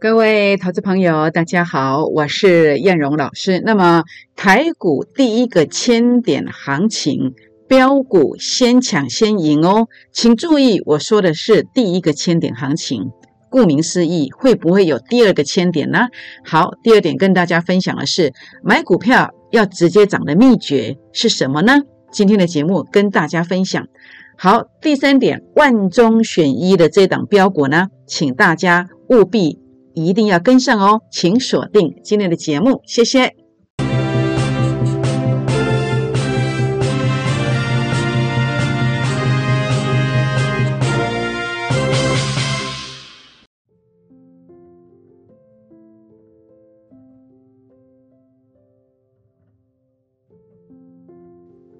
各位投资朋友，大家好，我是燕荣老师。那么台股第一个千点行情，标股先抢先赢哦，请注意，我说的是第一个千点行情。顾名思义，会不会有第二个千点呢？好，第二点跟大家分享的是，买股票要直接涨的秘诀是什么呢？今天的节目跟大家分享。好，第三点，万中选一的这档标股呢，请大家务必。一定要跟上哦，请锁定今天的节目，谢谢。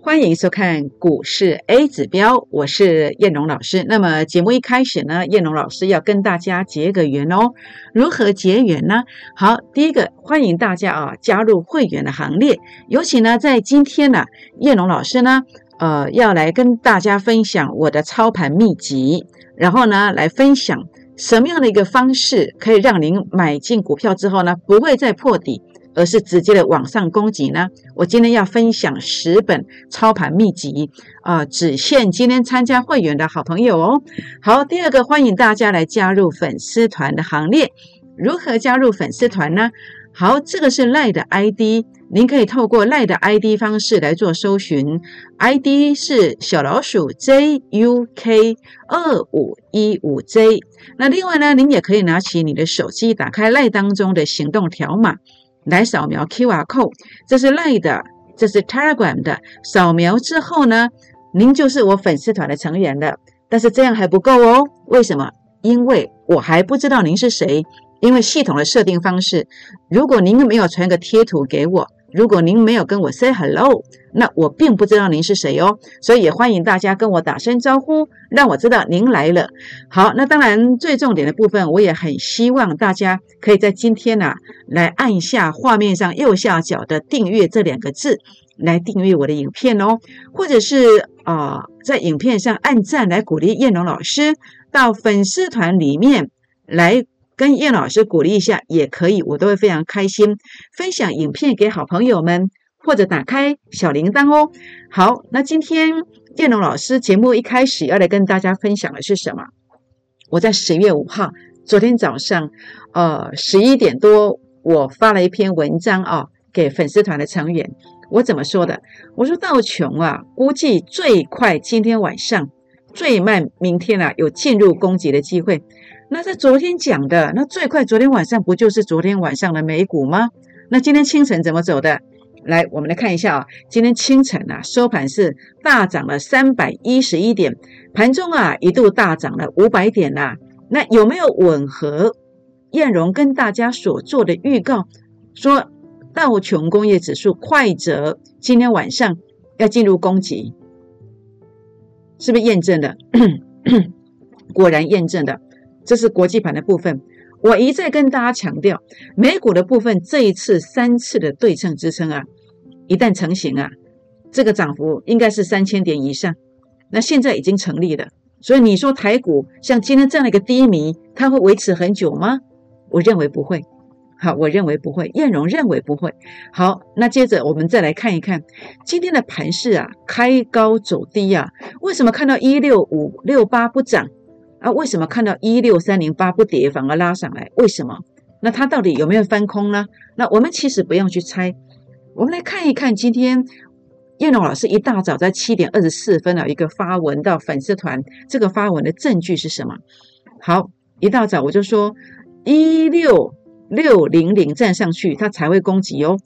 欢迎收看股市 A 指标，我是燕龙老师。那么节目一开始呢，燕龙老师要跟大家结个缘哦。如何结缘呢？好，第一个欢迎大家啊加入会员的行列。尤其呢，在今天呢，燕龙老师呢，呃，要来跟大家分享我的操盘秘籍，然后呢，来分享什么样的一个方式可以让您买进股票之后呢，不会再破底。而是直接的往上攻击呢？我今天要分享十本操盘秘籍啊，只限今天参加会员的好朋友哦。好，第二个欢迎大家来加入粉丝团的行列。如何加入粉丝团呢？好，这个是赖的 ID，您可以透过赖的 ID 方式来做搜寻，ID 是小老鼠 JUK 二五一五 J。那另外呢，您也可以拿起你的手机，打开赖当中的行动条码。来扫描 QR code，这是 Line 的，这是 Telegram 的。扫描之后呢，您就是我粉丝团的成员了。但是这样还不够哦，为什么？因为我还不知道您是谁。因为系统的设定方式，如果您没有传个贴图给我。如果您没有跟我 say hello，那我并不知道您是谁哦，所以也欢迎大家跟我打声招呼，让我知道您来了。好，那当然最重点的部分，我也很希望大家可以在今天呢，来按下画面上右下角的订阅这两个字，来订阅我的影片哦，或者是啊，在影片上按赞来鼓励燕龙老师，到粉丝团里面来。跟叶老师鼓励一下也可以，我都会非常开心。分享影片给好朋友们，或者打开小铃铛哦。好，那今天叶龙老师节目一开始要来跟大家分享的是什么？我在十月五号，昨天早上，呃，十一点多，我发了一篇文章啊，给粉丝团的成员。我怎么说的？我说道琼啊，估计最快今天晚上，最慢明天啊，有进入攻击的机会。那在昨天讲的，那最快昨天晚上不就是昨天晚上的美股吗？那今天清晨怎么走的？来，我们来看一下啊，今天清晨啊，收盘是大涨了三百一十一点，盘中啊一度大涨了五百点呐。那有没有吻合燕荣跟大家所做的预告，说道琼工业指数快则今天晚上要进入攻击，是不是验证的？果然验证的。这是国际盘的部分，我一再跟大家强调，美股的部分这一次三次的对称支撑啊，一旦成型啊，这个涨幅应该是三千点以上。那现在已经成立了，所以你说台股像今天这样的一个低迷，它会维持很久吗？我认为不会。好，我认为不会。燕荣认为不会。好，那接着我们再来看一看今天的盘势啊，开高走低啊，为什么看到一六五六八不涨？啊，为什么看到一六三零八不跌反而拉上来？为什么？那它到底有没有翻空呢？那我们其实不用去猜，我们来看一看今天叶龙老师一大早在七点二十四分的一个发文到粉丝团，这个发文的证据是什么？好，一大早我就说一六六零零站上去，它才会攻击哦。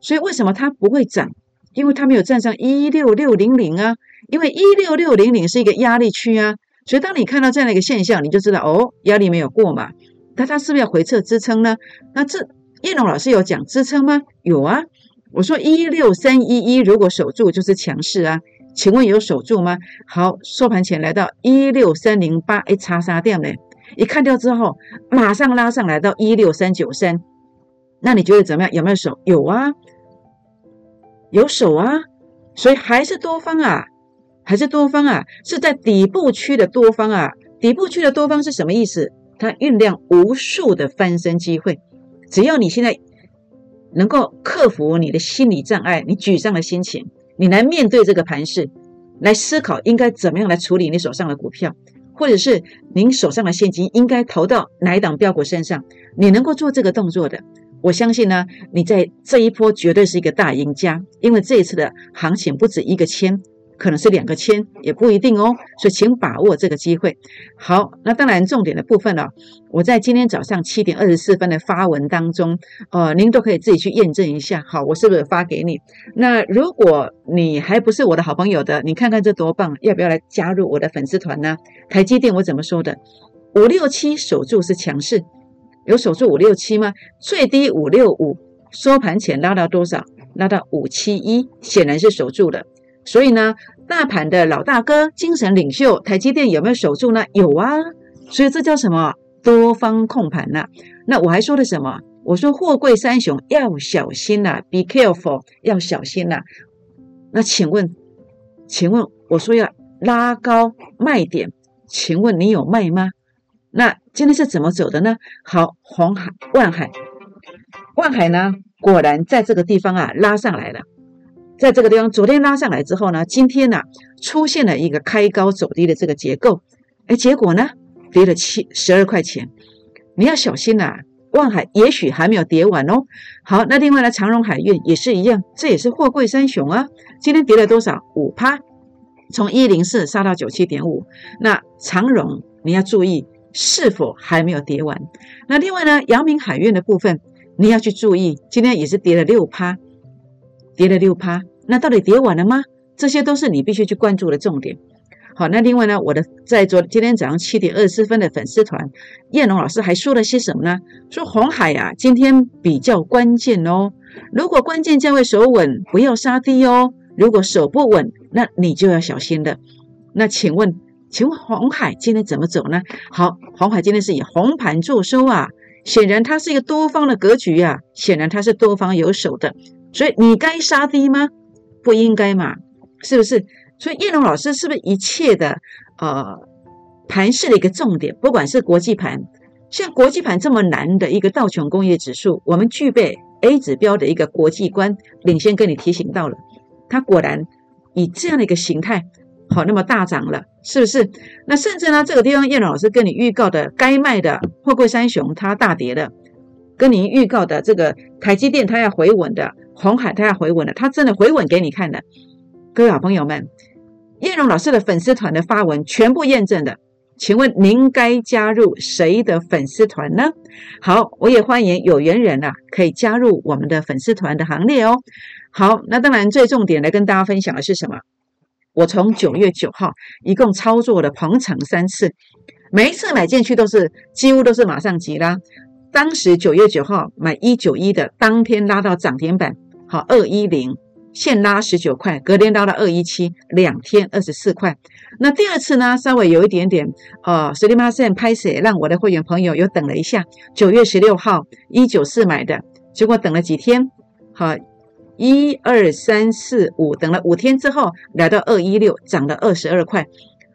所以为什么它不会涨？因为它没有站上一六六零零啊，因为一六六零零是一个压力区啊。所以，当你看到这样的一个现象，你就知道哦，压力没有过嘛。那它是不是要回撤支撑呢？那这叶龙老师有讲支撑吗？有啊。我说一六三一一如果守住就是强势啊。请问有守住吗？好，收盘前来到一六三零八，哎，叉杀掉呢。一看掉之后，马上拉上来到一六三九三。那你觉得怎么样？有没有守？有啊，有守啊。所以还是多方啊。还是多方啊，是在底部区的多方啊。底部区的多方是什么意思？它酝酿无数的翻身机会。只要你现在能够克服你的心理障碍，你沮丧的心情，你来面对这个盘势，来思考应该怎么样来处理你手上的股票，或者是您手上的现金应该投到哪一档标股身上，你能够做这个动作的，我相信呢，你在这一波绝对是一个大赢家，因为这一次的行情不止一个千。可能是两个签也不一定哦，所以请把握这个机会。好，那当然重点的部分呢，我在今天早上七点二十四分的发文当中，呃，您都可以自己去验证一下。好，我是不是发给你？那如果你还不是我的好朋友的，你看看这多棒，要不要来加入我的粉丝团呢？台积电我怎么说的？五六七守住是强势，有守住五六七吗？最低五六五，收盘前拉到多少？拉到五七一，显然是守住了。所以呢，大盘的老大哥、精神领袖台积电有没有守住呢？有啊，所以这叫什么？多方控盘呐。那我还说的什么？我说货柜三雄要小心呐，be careful，要小心呐。那请问，请问我说要拉高卖点，请问你有卖吗？那今天是怎么走的呢？好，红海、万海、万海呢，果然在这个地方啊拉上来了。在这个地方，昨天拉上来之后呢，今天呢出现了一个开高走低的这个结构，哎，结果呢跌了七十二块钱，你要小心呐！望海也许还没有跌完哦。好，那另外呢，长荣海运也是一样，这也是货柜三雄啊。今天跌了多少？五趴，从一零四杀到九七点五。那长荣你要注意，是否还没有跌完？那另外呢，阳明海运的部分你要去注意，今天也是跌了六趴，跌了六趴。那到底跌完了吗？这些都是你必须去关注的重点。好，那另外呢，我的在昨今天早上七点二十分的粉丝团，叶龙老师还说了些什么呢？说红海呀，今天比较关键哦。如果关键价位守稳，不要杀低哦。如果守不稳，那你就要小心的。那请问，请问红海今天怎么走呢？好，红海今天是以红盘做收啊，显然它是一个多方的格局呀，显然它是多方有手的，所以你该杀低吗？不应该嘛？是不是？所以叶龙老师是不是一切的呃盘势的一个重点？不管是国际盘，像国际盘这么难的一个道琼工业指数，我们具备 A 指标的一个国际观，领先跟你提醒到了，它果然以这样的一个形态，好，那么大涨了，是不是？那甚至呢，这个地方叶龙老师跟你预告的该卖的货柜三雄，它大跌了。跟您预告的这个台积电，它要回稳的；红海他要回稳了，他真的回稳给你看的。各位好朋友们，叶荣老师的粉丝团的发文全部验证的，请问您该加入谁的粉丝团呢？好，我也欢迎有缘人啊，可以加入我们的粉丝团的行列哦。好，那当然最重点来跟大家分享的是什么？我从九月九号一共操作了鹏程三次，每一次买进去都是几乎都是马上急拉。当时九月九号买一九一的，当天拉到涨停板，好二一零，现拉十九块，隔天拉到二一七，两天二十四块。那第二次呢，稍微有一点点，呃，十零八线拍写，让我的会员朋友又等了一下。九月十六号一九四买的，结果等了几天，好一二三四五，等了五天之后，来到二一六，涨了二十二块。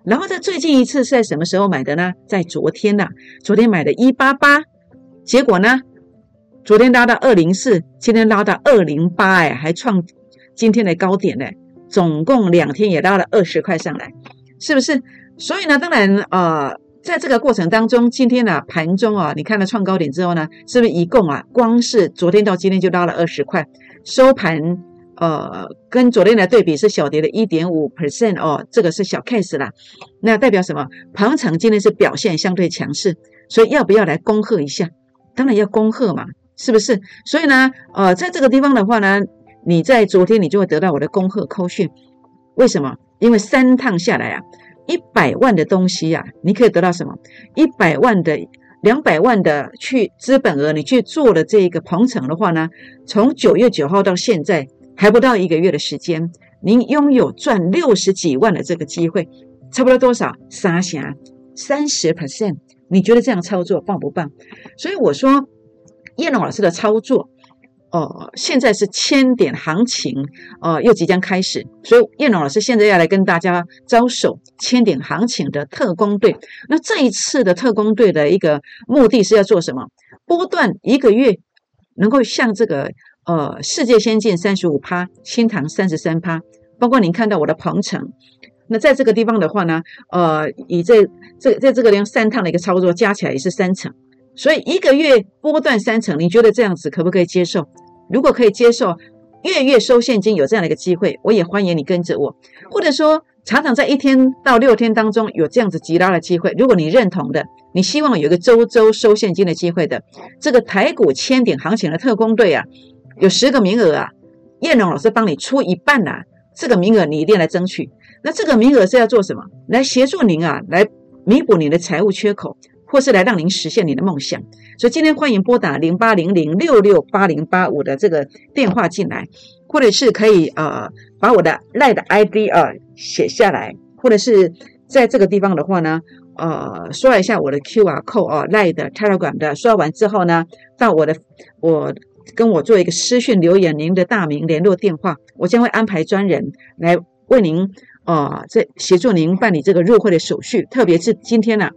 然后在最近一次是在什么时候买的呢？在昨天呐，昨天买的一八八。结果呢？昨天拉到二零四，今天拉到二零八，哎，还创今天的高点呢。总共两天也拉了二十块上来，是不是？所以呢，当然呃，在这个过程当中，今天呢盘中啊，你看了创高点之后呢，是不是一共啊，光是昨天到今天就拉了二十块，收盘呃，跟昨天的对比是小跌了一点五 percent 哦，这个是小 case 啦。那代表什么？鹏程今天是表现相对强势，所以要不要来恭贺一下？当然要恭贺嘛，是不是？所以呢，呃，在这个地方的话呢，你在昨天你就会得到我的恭贺扣讯。为什么？因为三趟下来啊，一百万的东西呀，你可以得到什么？一百万的、两百万的去资本额，你去做了这个鹏程的话呢，从九月九号到现在还不到一个月的时间，您拥有赚六十几万的这个机会，差不多多少？三峡三十 percent。你觉得这样操作棒不棒？所以我说，叶龙老师的操作哦，现在是千点行情，呃，又即将开始，所以叶龙老师现在要来跟大家招手千点行情的特工队。那这一次的特工队的一个目的是要做什么？波段一个月能够像这个呃世界先进三十五趴，新塘三十三趴，包括您看到我的鹏程。那在这个地方的话呢，呃，以这这在这个地方三趟的一个操作加起来也是三成。所以一个月波段三成，你觉得这样子可不可以接受？如果可以接受，月月收现金有这样的一个机会，我也欢迎你跟着我。或者说，常常在一天到六天当中有这样子急拉的机会，如果你认同的，你希望有一个周周收现金的机会的，这个台股千点行情的特工队啊，有十个名额啊，燕龙老师帮你出一半呐，这个名额你一定来争取。那这个名额是要做什么？来协助您啊，来弥补你的财务缺口。或是来让您实现你的梦想，所以今天欢迎拨打零八零零六六八零八五的这个电话进来，或者是可以呃把我的赖的 ID 啊写下来，或者是在这个地方的话呢，呃刷一下我的 QR code 啊赖的 Telegram 的，刷完之后呢，到我的我跟我做一个私讯留言，您的大名、联络电话，我将会安排专人来为您啊这协助您办理这个入会的手续，特别是今天呢。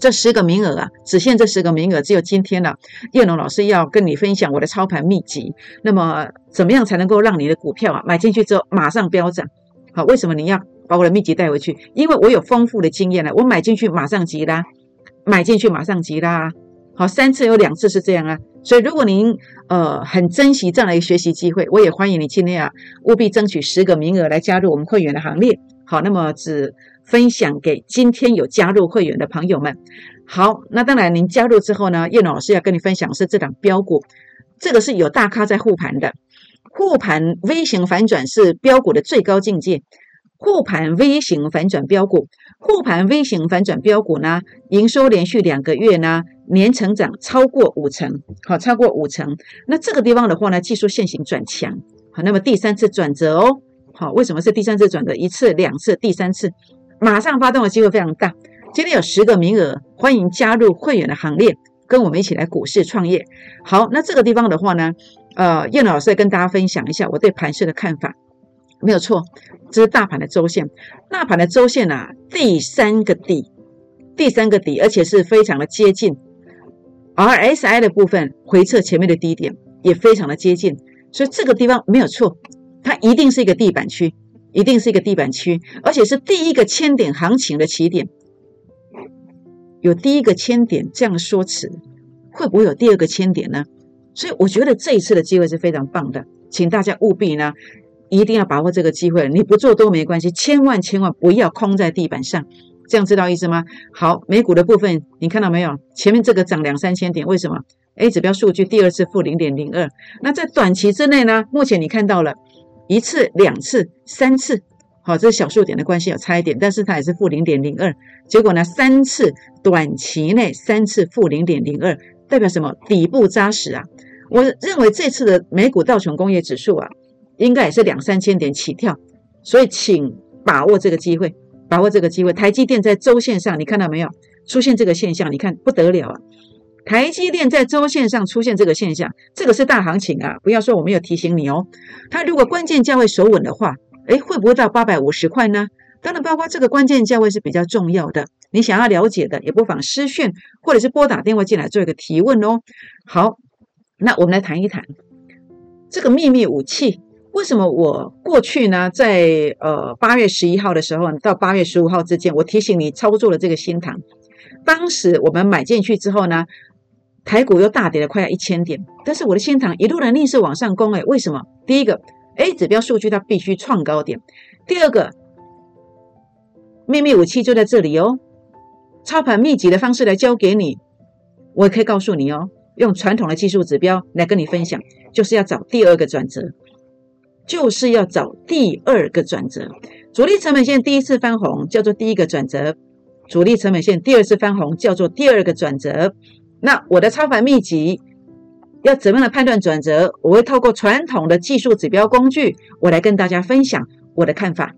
这十个名额啊，只限这十个名额，只有今天了。叶龙老师要跟你分享我的操盘秘籍。那么，怎么样才能够让你的股票啊买进去之后马上飙涨？好，为什么你要把我的秘籍带回去？因为我有丰富的经验了，我买进去马上急拉，买进去马上急拉。好，三次有两次是这样啊。所以，如果您呃很珍惜这样的一个学习机会，我也欢迎你今天啊务必争取十个名额来加入我们会员的行列。好，那么只。分享给今天有加入会员的朋友们。好，那当然，您加入之后呢，叶老师要跟你分享是这档标股，这个是有大咖在护盘的，护盘 V 型反转是标股的最高境界。护盘 V 型反转标股，护盘 V 型反转标股呢，营收连续两个月呢，年成长超过五成，好，超过五成。那这个地方的话呢，技术线型转强，好，那么第三次转折哦，好，为什么是第三次转折？一次、两次、第三次。马上发动的机会非常大，今天有十个名额，欢迎加入会员的行列，跟我们一起来股市创业。好，那这个地方的话呢，呃，燕老师跟大家分享一下我对盘市的看法，没有错，这是大盘的周线，大盘的周线啊，第三个底，第三个底，而且是非常的接近，RSI 的部分回撤前面的低点也非常的接近，所以这个地方没有错，它一定是一个地板区。一定是一个地板区，而且是第一个千点行情的起点。有第一个千点这样说辞，会不会有第二个千点呢？所以我觉得这一次的机会是非常棒的，请大家务必呢，一定要把握这个机会。你不做都没关系，千万千万不要空在地板上。这样知道意思吗？好，美股的部分你看到没有？前面这个涨两三千点，为什么？A 指标数据第二次负零点零二。那在短期之内呢？目前你看到了。一次、两次、三次，好，这是小数点的关系，有差一点，但是它也是负零点零二。结果呢，三次短期内三次负零点零二，代表什么？底部扎实啊！我认为这次的美股道琼工业指数啊，应该也是两三千点起跳，所以请把握这个机会，把握这个机会。台积电在周线上，你看到没有？出现这个现象，你看不得了啊！台积电在周线上出现这个现象，这个是大行情啊！不要说我没有提醒你哦。它如果关键价位守稳的话，诶，会不会到八百五十块呢？当然，包括这个关键价位是比较重要的。你想要了解的，也不妨私讯或者是拨打电话进来做一个提问哦。好，那我们来谈一谈这个秘密武器。为什么我过去呢，在呃八月十一号的时候到八月十五号之间，我提醒你操作了这个新塘。当时我们买进去之后呢？台股又大跌了快要一千点，但是我的新塘一路的逆势往上攻，哎，为什么？第一个，A 指标数据它必须创高点；第二个，秘密武器就在这里哦，操盘秘籍的方式来教给你，我也可以告诉你哦，用传统的技术指标来跟你分享，就是要找第二个转折，就是要找第二个转折。主力成本线第一次翻红叫做第一个转折，主力成本线第二次翻红叫做第二个转折。那我的超凡秘籍要怎么样的判断转折？我会透过传统的技术指标工具，我来跟大家分享我的看法。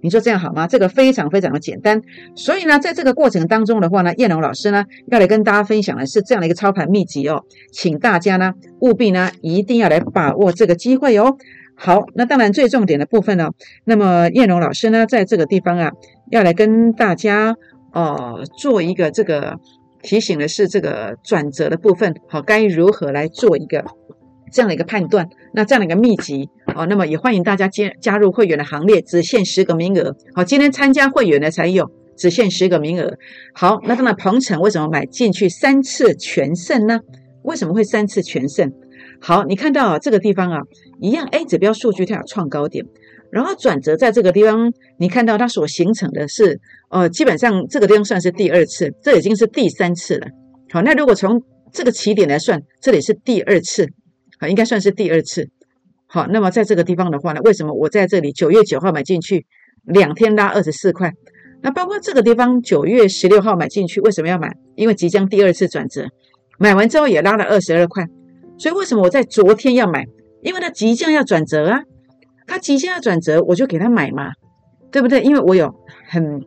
你说这样好吗？这个非常非常的简单。所以呢，在这个过程当中的话呢，燕龙老师呢要来跟大家分享的是这样的一个操盘秘籍哦，请大家呢务必呢一定要来把握这个机会哦。好，那当然最重点的部分呢，那么燕龙老师呢在这个地方啊要来跟大家呃做一个这个提醒的是这个转折的部分，好，该如何来做一个。这样的一个判断，那这样的一个秘籍哦，那么也欢迎大家加加入会员的行列，只限十个名额。好，今天参加会员的才有，只限十个名额。好，那当然鹏程为什么买进去三次全胜呢？为什么会三次全胜？好，你看到这个地方啊，一样 A 指标数据它有创高点，然后转折在这个地方，你看到它所形成的是，呃，基本上这个地方算是第二次，这已经是第三次了。好，那如果从这个起点来算，这里是第二次。好，应该算是第二次。好，那么在这个地方的话呢，为什么我在这里九月九号买进去，两天拉二十四块？那包括这个地方九月十六号买进去，为什么要买？因为即将第二次转折，买完之后也拉了二十二块。所以为什么我在昨天要买？因为它即将要转折啊，他即将要转折，我就给他买嘛，对不对？因为我有很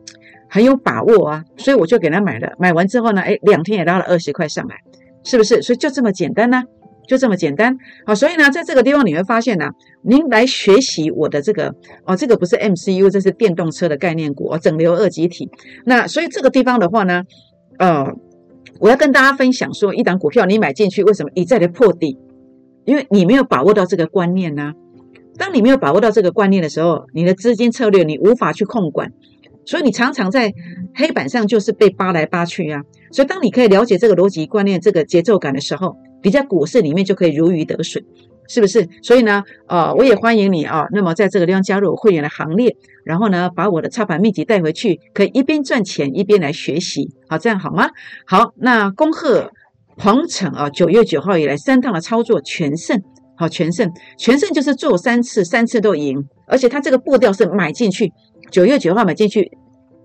很有把握啊，所以我就给他买了。买完之后呢，哎，两天也拉了二十块上来，是不是？所以就这么简单呢？就这么简单，好，所以呢，在这个地方你会发现呢，您来学习我的这个哦，这个不是 MCU，这是电动车的概念股，整流二极体。那所以这个地方的话呢，呃，我要跟大家分享说，一档股票你买进去，为什么一再的破底？因为你没有把握到这个观念呢。当你没有把握到这个观念的时候，你的资金策略你无法去控管，所以你常常在黑板上就是被扒来扒去啊。所以当你可以了解这个逻辑观念、这个节奏感的时候，你在股市里面就可以如鱼得水，是不是？所以呢，呃，我也欢迎你啊。那么在这个地方加入我会员的行列，然后呢，把我的操盘秘籍带回去，可以一边赚钱一边来学习，好，这样好吗？好，那恭贺鹏程啊，九月九号以来三趟的操作全胜，好，全胜，全胜就是做三次，三次都赢，而且他这个步调是买进去，九月九号买进去，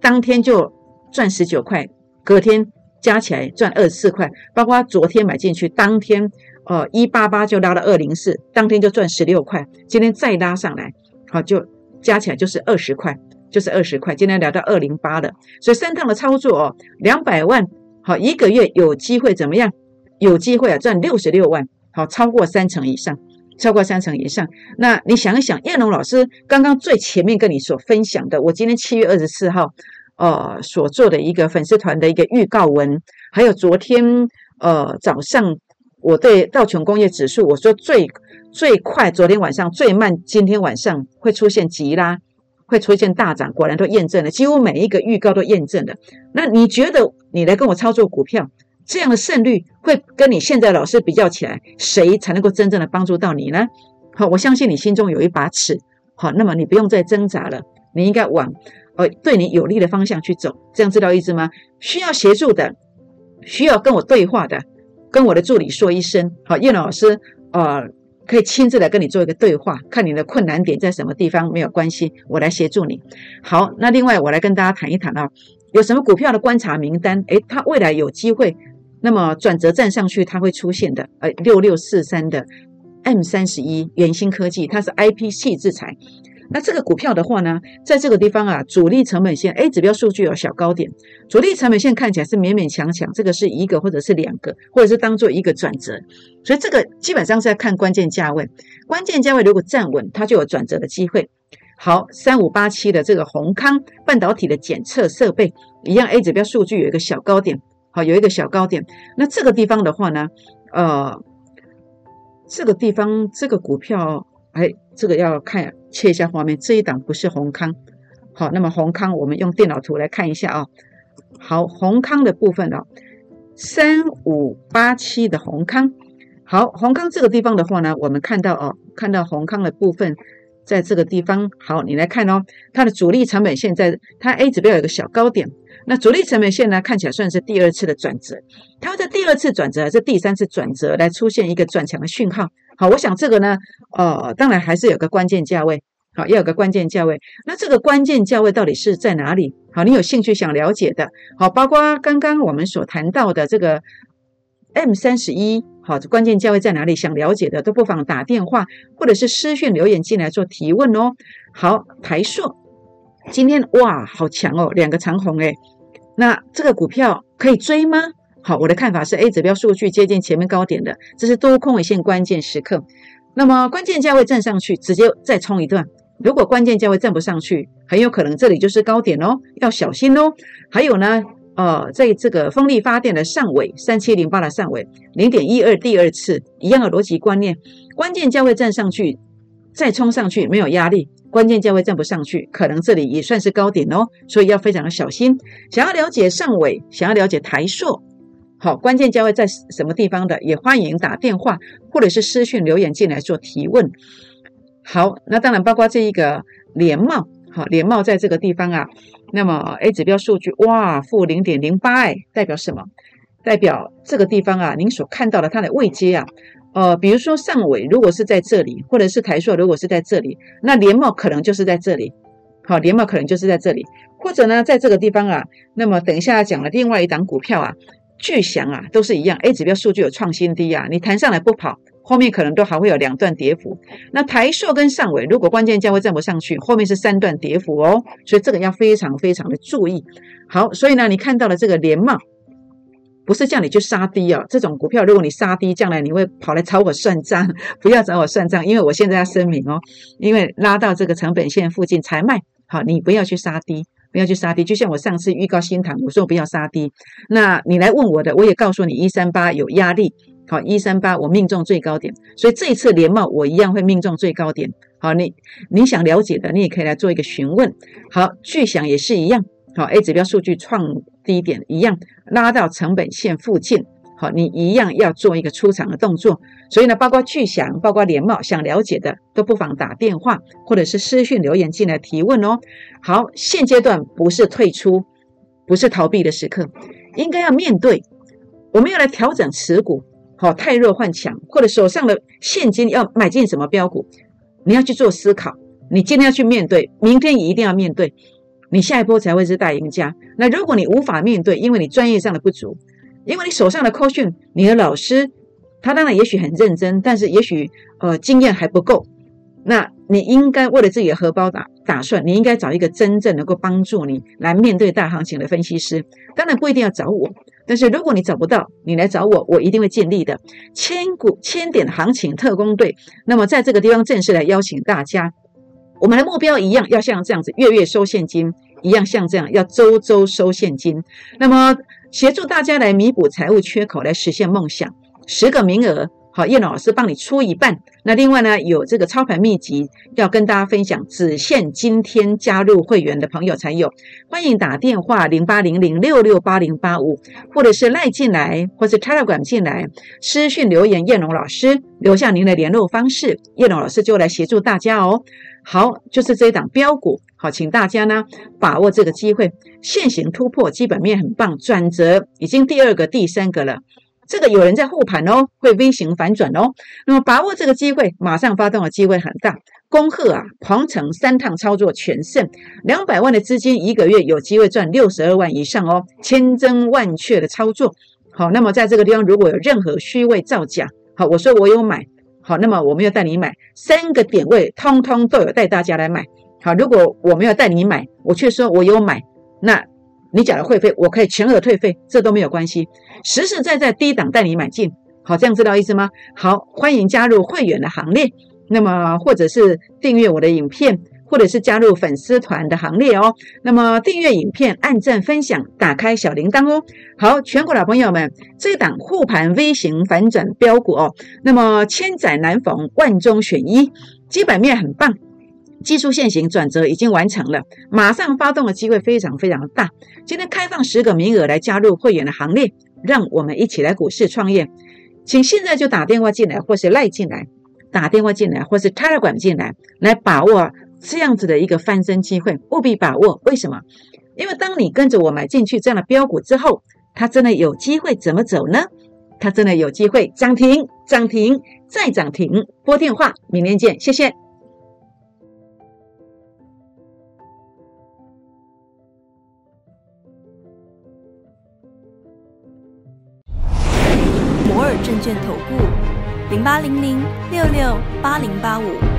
当天就赚十九块，隔天。加起来赚二十四块，包括昨天买进去，当天呃一八八就拉到二零四，当天就赚十六块，今天再拉上来，好就加起来就是二十块，就是二十块，今天聊到二零八了，所以三趟的操作哦，两百万，好一个月有机会怎么样？有机会啊赚六十六万，好超过三成以上，超过三成以上。那你想一想，燕龙老师刚刚最前面跟你所分享的，我今天七月二十四号。呃，所做的一个粉丝团的一个预告文，还有昨天呃早上我对道琼工业指数我说最最快，昨天晚上最慢，今天晚上会出现急拉，会出现大涨，果然都验证了，几乎每一个预告都验证了。那你觉得你来跟我操作股票，这样的胜率会跟你现在老师比较起来，谁才能够真正的帮助到你呢？好，我相信你心中有一把尺，好，那么你不用再挣扎了，你应该往。呃，对你有利的方向去走，这样知道意思吗？需要协助的，需要跟我对话的，跟我的助理说一声。好，叶老师，呃，可以亲自来跟你做一个对话，看你的困难点在什么地方，没有关系，我来协助你。好，那另外我来跟大家谈一谈啊，有什么股票的观察名单？诶，它未来有机会，那么转折站上去，它会出现的。呃，六六四三的 M 三十一，元芯科技，它是 IP 系制裁。那这个股票的话呢，在这个地方啊，主力成本线 A 指标数据有小高点，主力成本线看起来是勉勉强强，这个是一个或者是两个，或者是当做一个转折，所以这个基本上是在看关键价位，关键价位如果站稳，它就有转折的机会。好，三五八七的这个宏康半导体的检测设备一样，A 指标数据有一个小高点，好，有一个小高点。那这个地方的话呢，呃，这个地方这个股票。哎，这个要看切一下画面，这一档不是宏康。好，那么宏康我们用电脑图来看一下啊。好，宏康的部分哦，三五八七的宏康。好，宏康这个地方的话呢，我们看到哦，看到宏康的部分在这个地方。好，你来看哦，它的主力成本线在它 A 指标有个小高点。那主力成本线呢，看起来算是第二次的转折，它会在第二次转折还是第三次转折来出现一个转强的讯号。好，我想这个呢，呃，当然还是有个关键价位，好，要有个关键价位。那这个关键价位到底是在哪里？好，你有兴趣想了解的，好，包括刚刚我们所谈到的这个 M 三十一，好，关键价位在哪里？想了解的都不妨打电话或者是私讯留言进来做提问哦。好，台硕，今天哇，好强哦，两个长红诶，那这个股票可以追吗？好，我的看法是 A 指标数据接近前面高点的，这是多空尾线关键时刻。那么关键价位站上去，直接再冲一段。如果关键价位站不上去，很有可能这里就是高点哦，要小心哦。还有呢，呃，在这个风力发电的上尾三七零八的上尾零点一二第二次一样的逻辑观念，关键价位站上去再冲上去没有压力，关键价位站不上去，可能这里也算是高点哦，所以要非常的小心。想要了解上尾，想要了解台硕。好，关键价位在什么地方的，也欢迎打电话或者是私讯留言进来做提问。好，那当然包括这一个联帽，好，联帽在这个地方啊，那么 A 指标数据哇，负零点零八，哎，代表什么？代表这个地方啊，您所看到的它的位阶啊，呃，比如说上尾如果是在这里，或者是台硕如果是在这里，那联茂可能就是在这里，好，联茂可能就是在这里，或者呢，在这个地方啊，那么等一下讲了另外一档股票啊。巨翔啊，都是一样，A 指标数据有创新低啊，你弹上来不跑，后面可能都还会有两段跌幅。那台硕跟上尾，如果关键价位站不上去，后面是三段跌幅哦，所以这个要非常非常的注意。好，所以呢，你看到了这个连帽，不是叫你去杀低啊，这种股票如果你杀低，将来你会跑来找我算账，不要找我算账，因为我现在要声明哦，因为拉到这个成本线附近才卖，好，你不要去杀低。不要去杀低，就像我上次预告新塘，我说不要杀低。那你来问我的，我也告诉你一三八有压力。好，一三八我命中最高点，所以这一次连帽我一样会命中最高点。好，你你想了解的，你也可以来做一个询问。好，巨响也是一样。好，A 指标数据创低点一样，拉到成本线附近。好，你一样要做一个出场的动作，所以呢，包括巨祥，包括联茂，想了解的都不妨打电话或者是私讯留言进来提问哦。好，现阶段不是退出，不是逃避的时刻，应该要面对。我们要来调整持股，好，太弱换强，或者手上的现金要买进什么标股，你要去做思考。你今天要去面对，明天也一定要面对，你下一波才会是大赢家。那如果你无法面对，因为你专业上的不足。因为你手上的扣训，你的老师他当然也许很认真，但是也许呃经验还不够。那你应该为了自己的荷包打打算，你应该找一个真正能够帮助你来面对大行情的分析师。当然不一定要找我，但是如果你找不到，你来找我，我一定会尽力的。千股千点行情特工队，那么在这个地方正式来邀请大家，我们的目标一样，要像这样子月月收现金，一样像这样要周周收现金。那么。协助大家来弥补财务缺口，来实现梦想。十个名额，好，叶老师帮你出一半。那另外呢，有这个操盘秘籍要跟大家分享，只限今天加入会员的朋友才有。欢迎打电话零八零零六六八零八五，或者是赖进来，或是 Telegram 进来，私讯留言，叶龙老师留下您的联络方式，叶龙老师就来协助大家哦。好，就是这一档标股。好，请大家呢把握这个机会，现行突破，基本面很棒，转折已经第二个、第三个了。这个有人在护盘哦，会 V 型反转哦。那么把握这个机会，马上发动的机会很大。恭贺啊，鹏程三趟操作全胜，两百万的资金一个月有机会赚六十二万以上哦，千真万确的操作。好，那么在这个地方如果有任何虚伪造假，好，我说我有买，好，那么我们要带你买三个点位，通通都有带大家来买。好，如果我没有带你买，我却说我有买，那你缴了会费我可以全额退费，这都没有关系。实实在在低档带你买进，好，这样知道意思吗？好，欢迎加入会员的行列，那么或者是订阅我的影片，或者是加入粉丝团的行列哦。那么订阅影片、按赞、分享、打开小铃铛哦。好，全国老朋友们，这档护盘微型反转标股哦，那么千载难逢，万中选一，基本面很棒。技术线型转折已经完成了，马上发动的机会非常非常大。今天开放十个名额来加入会员的行列，让我们一起来股市创业。请现在就打电话进来，或是赖进来，打电话进来，或是 Telegram 进来，来把握这样子的一个翻身机会，务必把握。为什么？因为当你跟着我买进去这样的标股之后，它真的有机会怎么走呢？它真的有机会涨停、涨停再涨停。拨电话，明天见，谢谢。摩尔证券投顾零八零零六六八零八五。